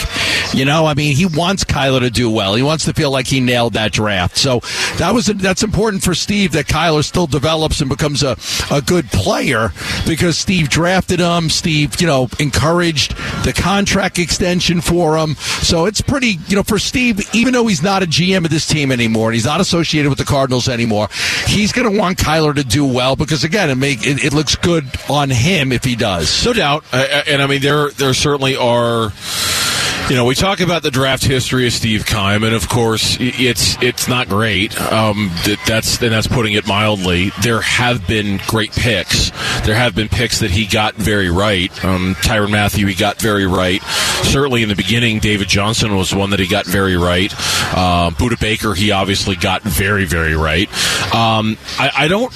You know, I mean, he wants Kyler to do well. He wants to feel like he nailed that draft. So that was that's important for Steve that Kyler still develops and becomes a, a good player because Steve drafted him. Steve, you know, encouraged the contract extension for him. So it's pretty, you know, for Steve, even though he's not a GM of this team anymore and he's not associated with the Cardinals anymore, he's going to want Kyler to do well because again, it make it, it looks good on him if he does. No doubt, uh, and I mean there there certainly are. You know, we talk about the draft history of Steve Keim, and of course, it's it's not great. Um, that's and that's putting it mildly. There have been great picks. There have been picks that he got very right. Um, Tyrann Mathieu, he got very right. Certainly in the beginning, David Johnson was one that he got very right. Uh, Budda Baker, he obviously got very very right. Um, I, I don't.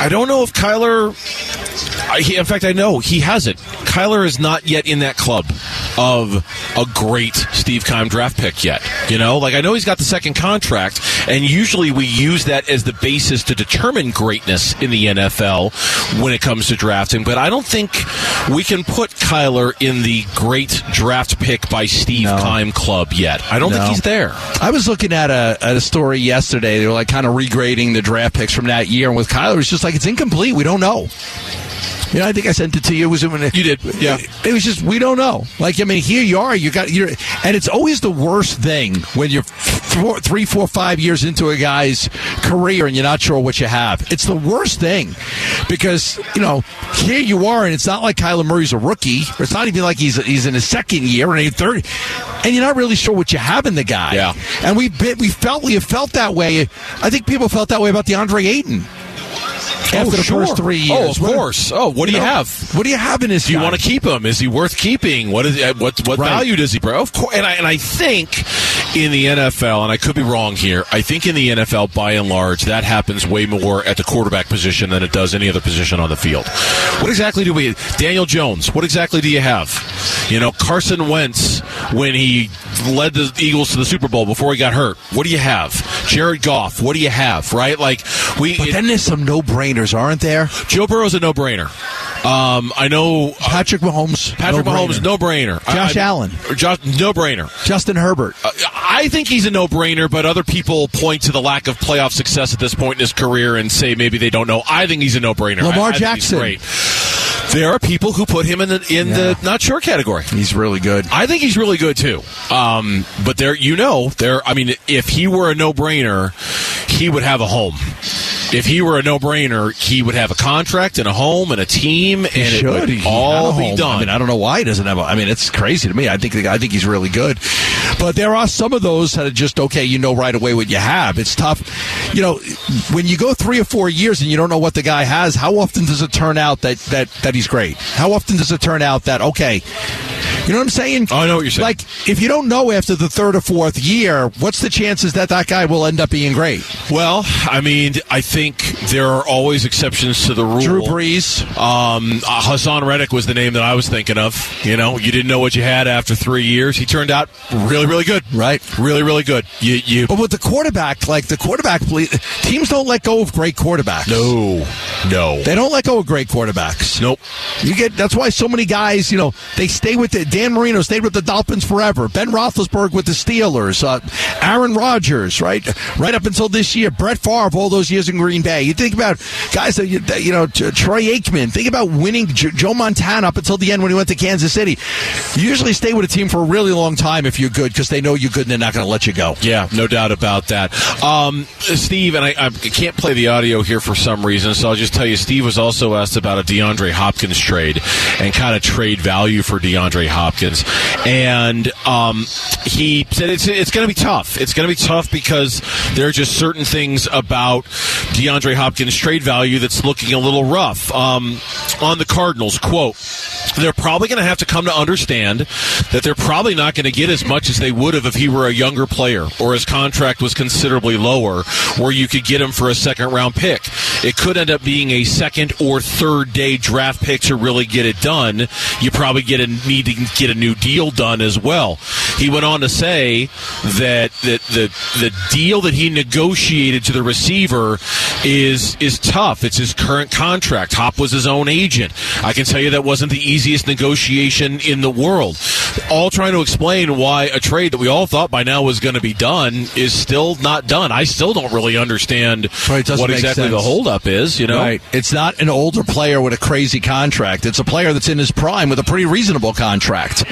I don't know if Kyler. I, he, in fact, I know he hasn't. Kyler is not yet in that club of a great Steve Keim draft pick yet. You know, like I know he's got the second contract, and usually we use that as the basis to determine greatness in the NFL when it comes to drafting. But I don't think we can put Kyler in the great draft pick by Steve No. Keim club yet. I don't No. think he's there. I was looking at a, at a story yesterday. They were like kind of regrading the draft picks from that year, and with Kyler, it's just like it's incomplete. We don't know. You know, I think I sent it to you. It was when You did, yeah. It was just we don't know. Like I mean, here you are. You got you're, and it's always the worst thing when you're four, three, four, five years into a guy's career and you're not sure what you have. It's the worst thing because you know here you are, and it's not like Kyler Murray's a rookie, it's not even like he's he's in his second year and he's third, and you're not really sure what you have in the guy. Yeah. and we we felt we have felt that way. I think people felt that way about DeAndre Ayton. After the sure. first three years, Oh, of What- course. Oh, what do you know, have? What do you have in this? Do you want to keep him? Is he worth keeping? What is uh, what what Right. value does he bring? Of course, and I and I think in the NFL, and I could be wrong here. I think in the NFL, by and large, that happens way more at the quarterback position than it does any other position on the field. What exactly do we? Daniel Jones. What exactly do you have? You know, Carson Wentz when he led the Eagles to the Super Bowl before he got hurt. What do you have? Jared Goff. What do you have? Right? Like we. But then there's some no-brainers, aren't there? Joe Burrow's a no-brainer. Um, I know Patrick Mahomes, Patrick no-brainer. Mahomes, no brainer. Josh Allen. Josh, no brainer. Justin Herbert. I think he's a no brainer, but other people point to the lack of playoff success at this point in his career and say maybe they don't know. I think he's a no brainer. Lamar I, I Jackson. great. There are people who put him in the in the not sure category. He's really good. I think he's really good too. Um, but there, you know, there. I mean, if he were a no-brainer, he would have a home. If he were a no-brainer, he would have a contract and a home and a team, and it would He all be done. I mean, I don't know why he doesn't have. A, I mean, it's crazy to me. I think I think he's really good, but there are some of those that are just okay. You know right away what you have. It's tough. You know, when you go three or four years and you don't know what the guy has. How often does it turn out that that that he's great? How often does it turn out that okay? You know what I'm saying? Oh, I know what you're saying. Like, if you don't know after the third or fourth year, what's the chances that that guy will end up being great? Well, I mean, I think there are always exceptions to the rule. Drew Brees. Um, uh, Haason Reddick was the name that I was thinking of. You know, you didn't know what you had after three years. He turned out really, really good. Right. Really, really good. You, you. But with the quarterback, like the quarterback, teams don't let go of great quarterbacks. No, no. They don't let go of great quarterbacks. Nope. You get that's why so many guys, you know, they stay with the Dan Marino stayed with the Dolphins forever. Ben Roethlisberger with the Steelers. Uh, Aaron Rodgers, right, right up until this year. Brett Favre, all those years in Green Bay. You think about guys that you, that, you know, Troy Aikman. Think about winning J- Joe Montana up until the end when he went to Kansas City. You usually stay with a team for a really long time if you're good because they know you're good and they're not going to let you go. Yeah, no doubt about that. Um, Steve, and I, I can't play the audio here for some reason, so I'll just tell you Steve was also asked about a DeAndre Hopkins trade and kind of trade value for DeAndre Hopkins. Hopkins, and um, he said it's, it's going to be tough. It's going to be tough because there are just certain things about DeAndre Hopkins' trade value that's looking a little rough. Um, on the Cardinals, quote, they're probably going to have to come to understand that they're probably not going to get as much as they would have if he were a younger player or his contract was considerably lower, where you could get him for a second round pick. It could end up being a second or third day draft pick to really get it done. You probably get a need to get a new deal done as well. He went on to say that the the, the deal that he negotiated to the receiver is is tough. It's his current contract. Hop was his own agent. I can tell you that wasn't the easiest negotiation in the world. All trying to explain why a trade that we all thought by now was going to be done is still not done. I still don't really understand Right, it doesn't what exactly the sense. Holdup is. You know, Right. It's not an older player with a crazy contract. It's a player that's in his prime with a pretty reasonable contract.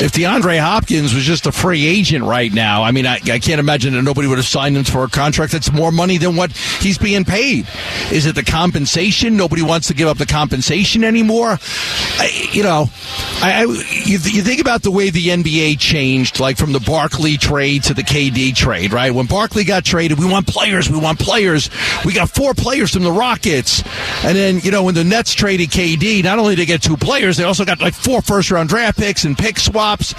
If DeAndre Hopkins was just a free agent right now, I mean, I, I can't imagine that nobody would have signed him for a contract that's more money than what he's being paid. Is it the compensation? Nobody wants to give up the compensation anymore. I, you know, I, I you, you think about the way the NBA changed, like from the Barkley trade to the KD trade, right? When Barkley got traded, we want players, we want players. We got four players from the Rockets. And then, you know, when the Nets traded KD, not only did they get two players, they also got like four first round draft picks and pick swaps.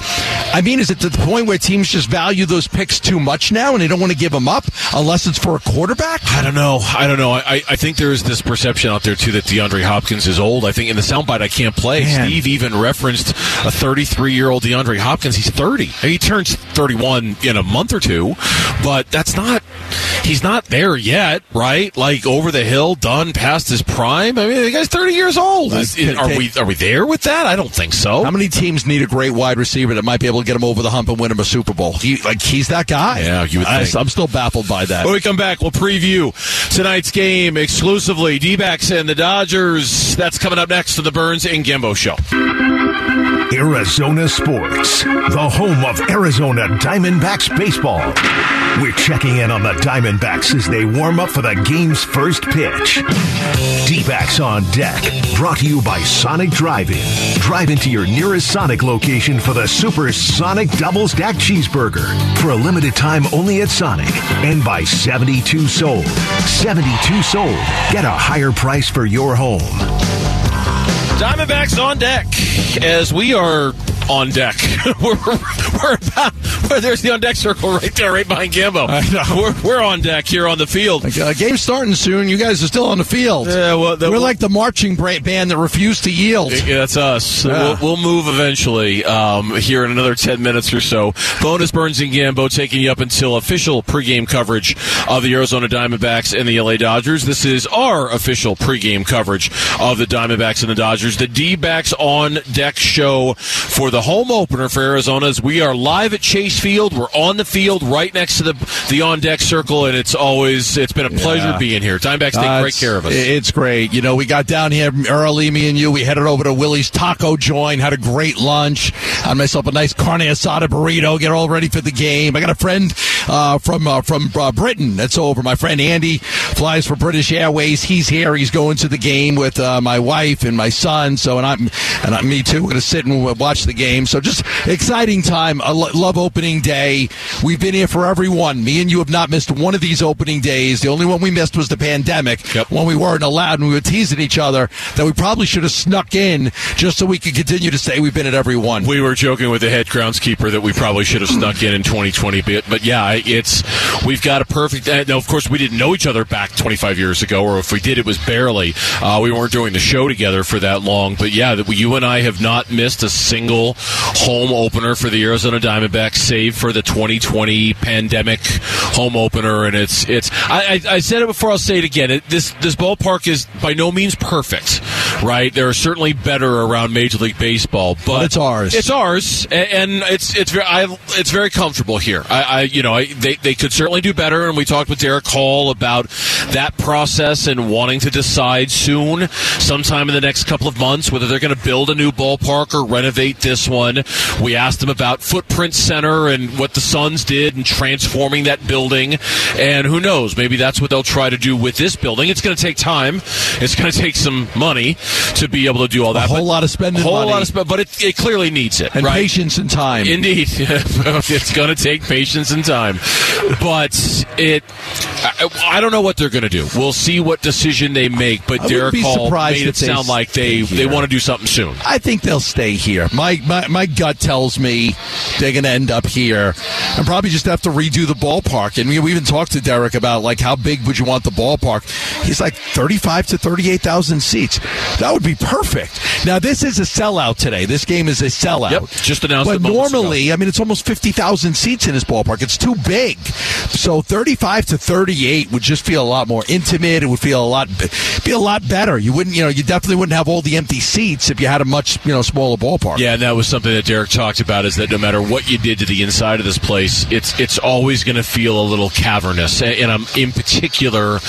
I mean, is it to the point where teams just value those picks too much now and they don't want to give them up unless it's for a quarterback? I don't know. I don't know. I, I think there is this perception out there too that DeAndre Hopkins is old. I think in the soundbite I can't play. Man. Steve even referenced a 33 year old DeAndre Hopkins. He's 30. He turns 31 in a month or two, but that's not. He's not there yet, right? Like over the hill, done past his prime. I mean, the guy's 30 years old. Is- is- are we are we there with that? I don't think so. How many teams need a great wide receiver that might be able to get him over the hump and win him a Super Bowl? He, like he's that guy. Yeah, you would I, think. I'm still baffled by that. When we come back, we'll preview tonight's game exclusively. D backs and the Dodgers. That's coming up next to the Burns and Gambo Show. Arizona Sports, the home of Arizona Diamondbacks baseball. We're checking in on the Diamondbacks as they warm up for the game's first pitch. D-backs on deck, brought to you by Sonic Drive-In. Drive into your nearest Sonic location for the Super Sonic Double Stack Cheeseburger for a limited time only at Sonic. And by 72 Sold. 72 Sold. Get a higher price for your home. Diamondbacks on deck as we are on deck. [laughs] we're, we're about, well, there's the on deck circle right there, right behind Gambo. We're, we're on deck here on the field. Uh, game's starting soon. You guys are still on the field. Yeah, well, the- We're like the marching band that refused to yield. Yeah, that's us. Yeah. We'll, we'll move eventually um, here in another 10 minutes or so. Bonus Burns and Gambo taking you up until official pregame coverage of the Arizona Diamondbacks and the LA Dodgers. This is our official pregame coverage of the Diamondbacks and the Dodgers. The D backs on deck show for the home opener for Arizona as we are live at Chase Field. We're on the field right next to the the on deck circle, and it's always it's been a pleasure Yeah. being here. Diamondbacks take Uh, great care of us. It's great. You know, we got down here early, me and you. We headed over to Willie's Taco Joint, had a great lunch. Had myself a nice carne asada burrito. Get all ready for the game. I got a friend uh, from uh, from uh, Britain that's over. My friend Andy flies for British Airways. He's here. He's going to the game with uh, my wife and my son. So, and I'm and I'm, me too. We're going to sit and watch the game. So, just exciting time. I lo- love opening day. We've been here for everyone. Me and you have not missed one of these opening days. The only one we missed was the pandemic Yep. when we weren't allowed and we were teasing each other that we probably should have snuck in just so we could continue to say we've been at every one. We were joking with the head groundskeeper that we probably should have snuck in in 2020, but, but yeah, it's we've got a perfect. Uh, now, of course, we didn't know each other back 25 years ago, or if we did, it was barely. Uh, we weren't doing the show together for that long, but yeah, that you and I have not missed a single home opener for the Arizona Diamondbacks, save for the 2020 pandemic home opener, and it's it's. I, I, I said it before. I'll say it again. It, this this ballpark is by no means perfect, right? There are certainly better around Major League Baseball, but, it's ours. It's ours, a- and it's it's very I, it's very comfortable here. I, I you know I, they they could certainly do better, and we talked with Derrick Hall about that process and wanting to decide soon, sometime in the next couple of months, whether they're going to build a new ballpark or renovate this one. We asked them about Footprint Center and what the Suns did in transforming that building, and who knows, maybe that's what they'll try to do with this building. It's going to take time. It's going [laughs] to take some money to be able to do all that. a whole lot of spending a whole money lot of spend, but it, it clearly needs it, and right? patience and time. Indeed, [laughs] it's going to take patience and time, but it. I, I don't know what they're going to do. We'll see what decision they make. But wouldn't Derrick Hall made it sound like they they want to do something soon. I think they'll stay here. My my, my gut tells me they're going to end up here and probably just have to redo the ballpark. And we, we even talked to Derrick about like how big would you want the ballpark? He's like thirty five to thirty eight thousand seats. That would be perfect. Now this is a sellout today. This game is a sellout. Yep, just announced But moments ago. normally, I mean, it's almost fifty thousand seats in this ballpark. It's too big. So thirty five to thirty eight would just feel a lot more intimate. It would feel a lot be a lot better. You wouldn't, you know, you definitely wouldn't have all the empty seats if you had a much, you know, smaller ballpark. Yeah, and that was something that Derrick talked about. Is that no matter what you did to the inside of this place, it's it's always going to feel a little cavernous. And I'm in particular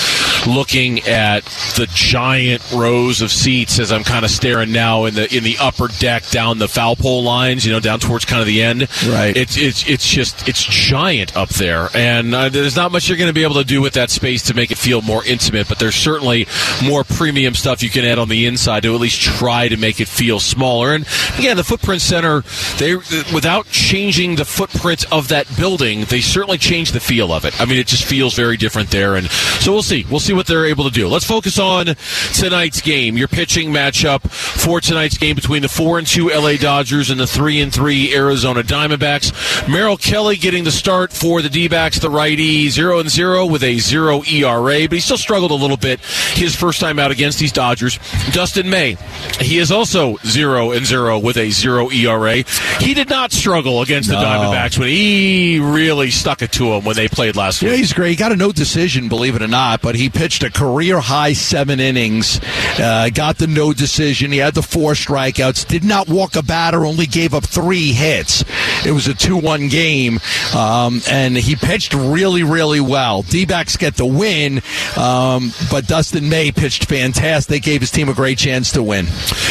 looking at the giant rows of seats as I'm kind of staring now in the in the upper deck down the foul pole lines, you know, down towards kind of the end. Right. It's it's it's just it's giant up there, and uh, there's not much you're going to be able to do with that space to make it feel more intimate. But there's certainly more premium stuff you can add on the inside to at least try to make it feel smaller. And again, the Footprint Center, they without changing the footprint of that building, they certainly change the feel of it. I mean, it just feels very different there. And so we'll see. We'll see what they're able to do. Let's focus on tonight's game. Your pitching matchup for tonight's game between the four and two LA Dodgers and the three and three Arizona Diamondbacks. Merrill Kelly getting the start for the D-backs, the righty, zero and zero with a zero ERA, but he still struggled a little bit his first time out against these Dodgers. Dustin May, he is also zero and zero with a zero ERA. He did not struggle against the Diamondbacks when he really stuck it to him when they played last Yeah, week. he's great. He got a no decision, believe it or not, but he pitched a career high seven innings, uh, got the no decision. He had the four strikeouts, did not walk a batter, only gave up three hits. It was a 2 1 game, um, and he pitched really, really well. D backs get the win, um, but Dustin May pitched fantastic. They gave his team a great chance to win.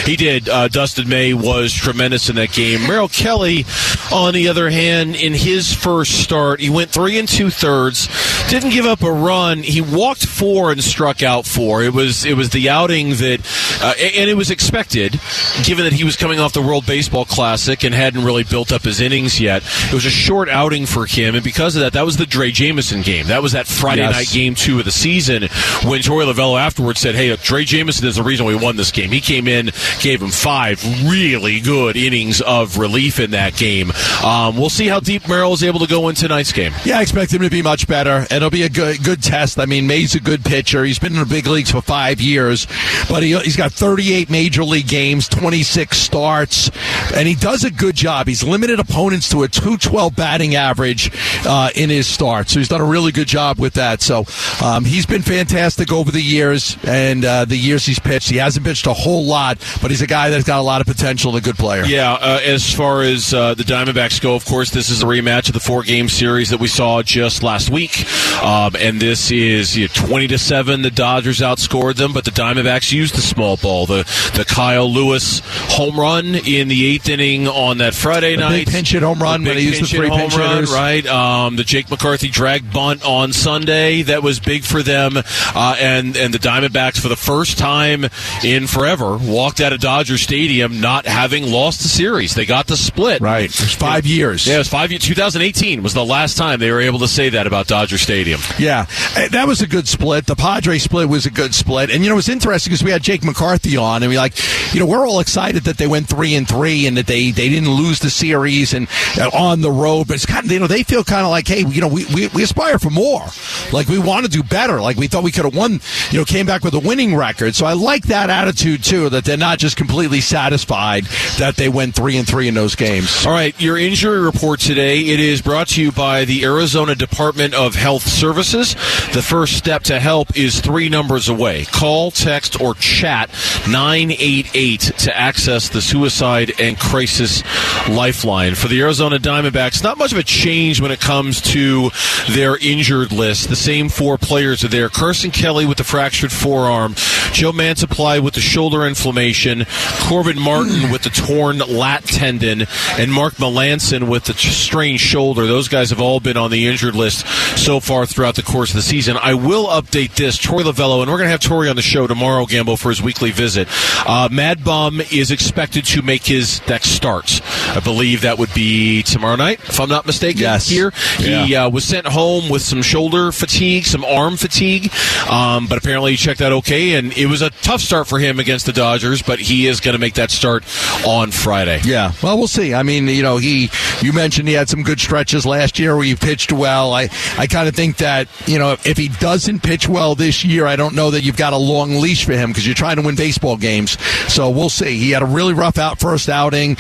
He did. Uh, Dustin May was tremendous in that game. Merrill Kelly, on the other hand, in his first start, he went three and two thirds, didn't give up a run. He walked four and struck out four. It was it was the outing that, uh, and it was expected, given that he was coming off the World Baseball Classic and hadn't really built up his innings yet. It was a short outing for him, and because of that, that was the Drey Jameson game. That was that Friday Yes. night game two of the season when Torey Lovullo afterwards said, "Hey, Drey Jameson is the reason we won this game." He came in, gave him five really good innings of relief in that game. Um, we'll see how deep Merrill is able to go in tonight's game. Yeah, I expect him to be much better, and it'll be a good good test. I mean, May's a good pitcher. He's been in the big leagues for five years, but he, he's got 38 major league games, 26 starts, and he does a good job. He's limited opponents to a 212 batting average uh, in his start, so he's done a really good job with that. So um, he's been fantastic over the years, and uh, the years he's pitched. He hasn't pitched a whole lot, but he's a guy that's got a lot of potential and a good player. Yeah, uh, as far as uh, the Diamondbacks go, of course, this is a rematch of the four-game series that we saw just last week, um, and this is you know, twenty to seven. The Dodgers outscored them, but the Diamondbacks used the small ball. The the Kyle Lewis home run in the eighth inning on that Friday The night. big pinch hit home run when he used the three home pinch run, hitters. right? Um, the Jake McCarthy drag bunt on Sunday that was big for them, uh, and and the Diamondbacks for the first time in forever walked out of Dodger Stadium not having lost the series. They got the split. Right. It's five years. Yeah, it was five years. 2018 was the last time they were able to say that about Dodger Stadium. Yeah, Uh, that was a good split. The Padre split was a good split, and you know it was interesting because we had Jake McCarthy on, and we like, you know, we're all excited that they went three and three and that they they didn't lose the series and uh, on the road, but it's kind of you know they feel kind of like, hey, you know, we, we we aspire for more, like we want to do better, like we thought we could have won, you know, came back with a winning record. So I like that attitude too, that they're not just completely satisfied that they went three and three in those games. All right, your injury report today. It is brought to you by the Arizona Department of Health Services. The first step to help is three numbers away. Call, text, or chat 988 to access the suicide and crisis lifeline. For the Arizona Diamondbacks, not much of a change when it comes to their injured list. The same four players are there. Carson Kelly with the fractured forearm, Joe Mantiply with the shoulder inflammation, Corbin Martin with the torn lat tendon, and Mark Melancon with the strained shoulder. Those guys have all been on the injured list so far throughout the course of the season. I will update this. Troy Lovullo, and we're going to have Troy on the show tomorrow, Gambo, for his weekly visit. Uh, Mad Bum is expected to make his next start. I believe that would be tomorrow night, if I'm not mistaken. Yes. Here, he uh, was sent home with some shoulder fatigue, some arm fatigue, um, but apparently he checked out okay, and it was a tough start for him against the Dodgers. But he is going to make that start on Friday. Yeah, well, we'll see. I mean, you know, he you mentioned he had some good stretches last year where he pitched well. I I kind of think that you know if he doesn't pitch well this year, I don't know that you've got a long leash for him because you're trying to win baseball games. So we'll see. He had a really rough out first outing.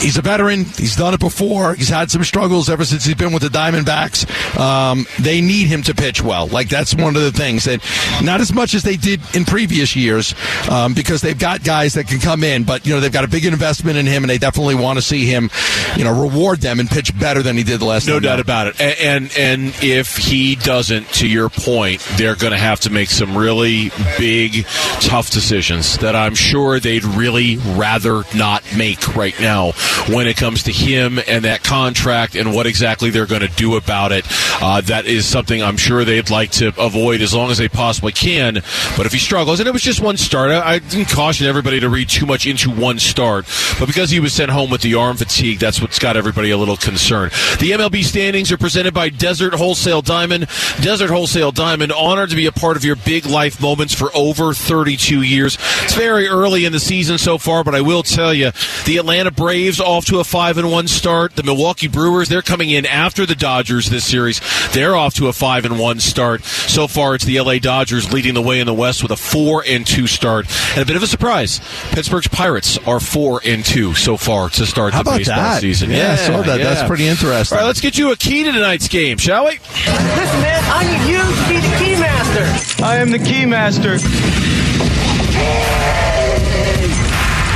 he's a veteran. He's done it before. He's had some struggles ever since he's been with the Diamondbacks. Um, they need him to pitch well. Like that's one of the things that not as much as they did in previous years um, because they've got guys that can come in, but you know they've got a big investment in him, and they definitely want to see him, you know, reward them and pitch better than he did the last. Year. No doubt out. about it. And, and and if he doesn't, to your point, they're going to have to make some really big, tough decisions that I'm sure they'd really rather not make right now when it comes to him and that contract and what exactly they're going to do about it. Uh, that is something I'm sure they'd like to avoid as long as they possibly can. But if he struggles, and it was just one start, I, I didn't caution everybody to read too much into one start. But because he was sent home with the arm fatigue, that's what's got everybody a little concerned. The MLB standings are presented by Desert Wholesale Diamond. Desert Wholesale Diamond, honored to be a part of your big life moments for over 32 years. It's very early in the season so far, but I will tell you, the Atlanta Braves off to a five and one start. The Milwaukee Brewers, they're coming in after the Dodgers this series. They're off to a five and one start. So far, it's the LA Dodgers leading the way in the West with a four and two start. And a bit of a surprise, Pittsburgh's Pirates are four and two so far to start How the about baseball that? season. Yeah, I saw that. That's pretty interesting. All right, let's get you a key to tonight's game, shall we? Listen, man, I need you to be the key master. I am the key master.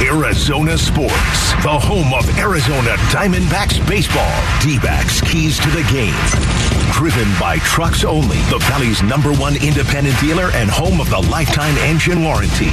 Arizona Sports, the home of Arizona Diamondbacks baseball. D-backs keys to the game. Driven by Trucks Only, the Valley's number one independent dealer and home of the lifetime engine warranty.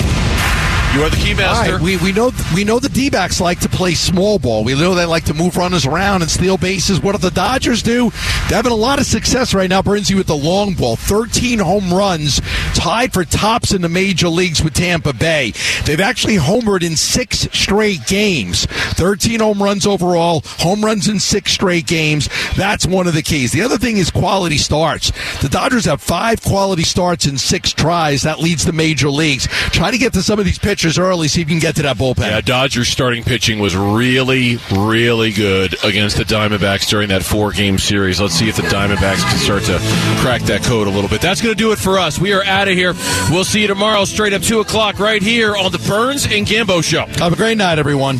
You are the key All master. right, we, we know we know the D-backs like to play small ball. We know they like to move runners around and steal bases. What do the Dodgers do? They're having a lot of success right now, Brinzy, with the long ball. 13 home runs, tied for tops in the major leagues with Tampa Bay. They've actually homered in six straight games. 13 home runs overall, home runs in six straight games. That's one of the keys. The other thing is quality starts. The Dodgers have five quality starts in six tries. That leads the major leagues. Try to get to some of these pitchers early, see if you can get to that bullpen. Yeah, Dodgers starting pitching was really, really good against the Diamondbacks during that four game series. Let's see if the Diamondbacks can start to crack that code a little bit. That's going to do it for us. We are out of here. We'll see you tomorrow, straight up 2 o'clock, right here on the Burns and Gambo Show. Have a great night, everyone.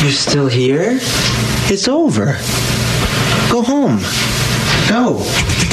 You're still here? It's over. Go home. Go.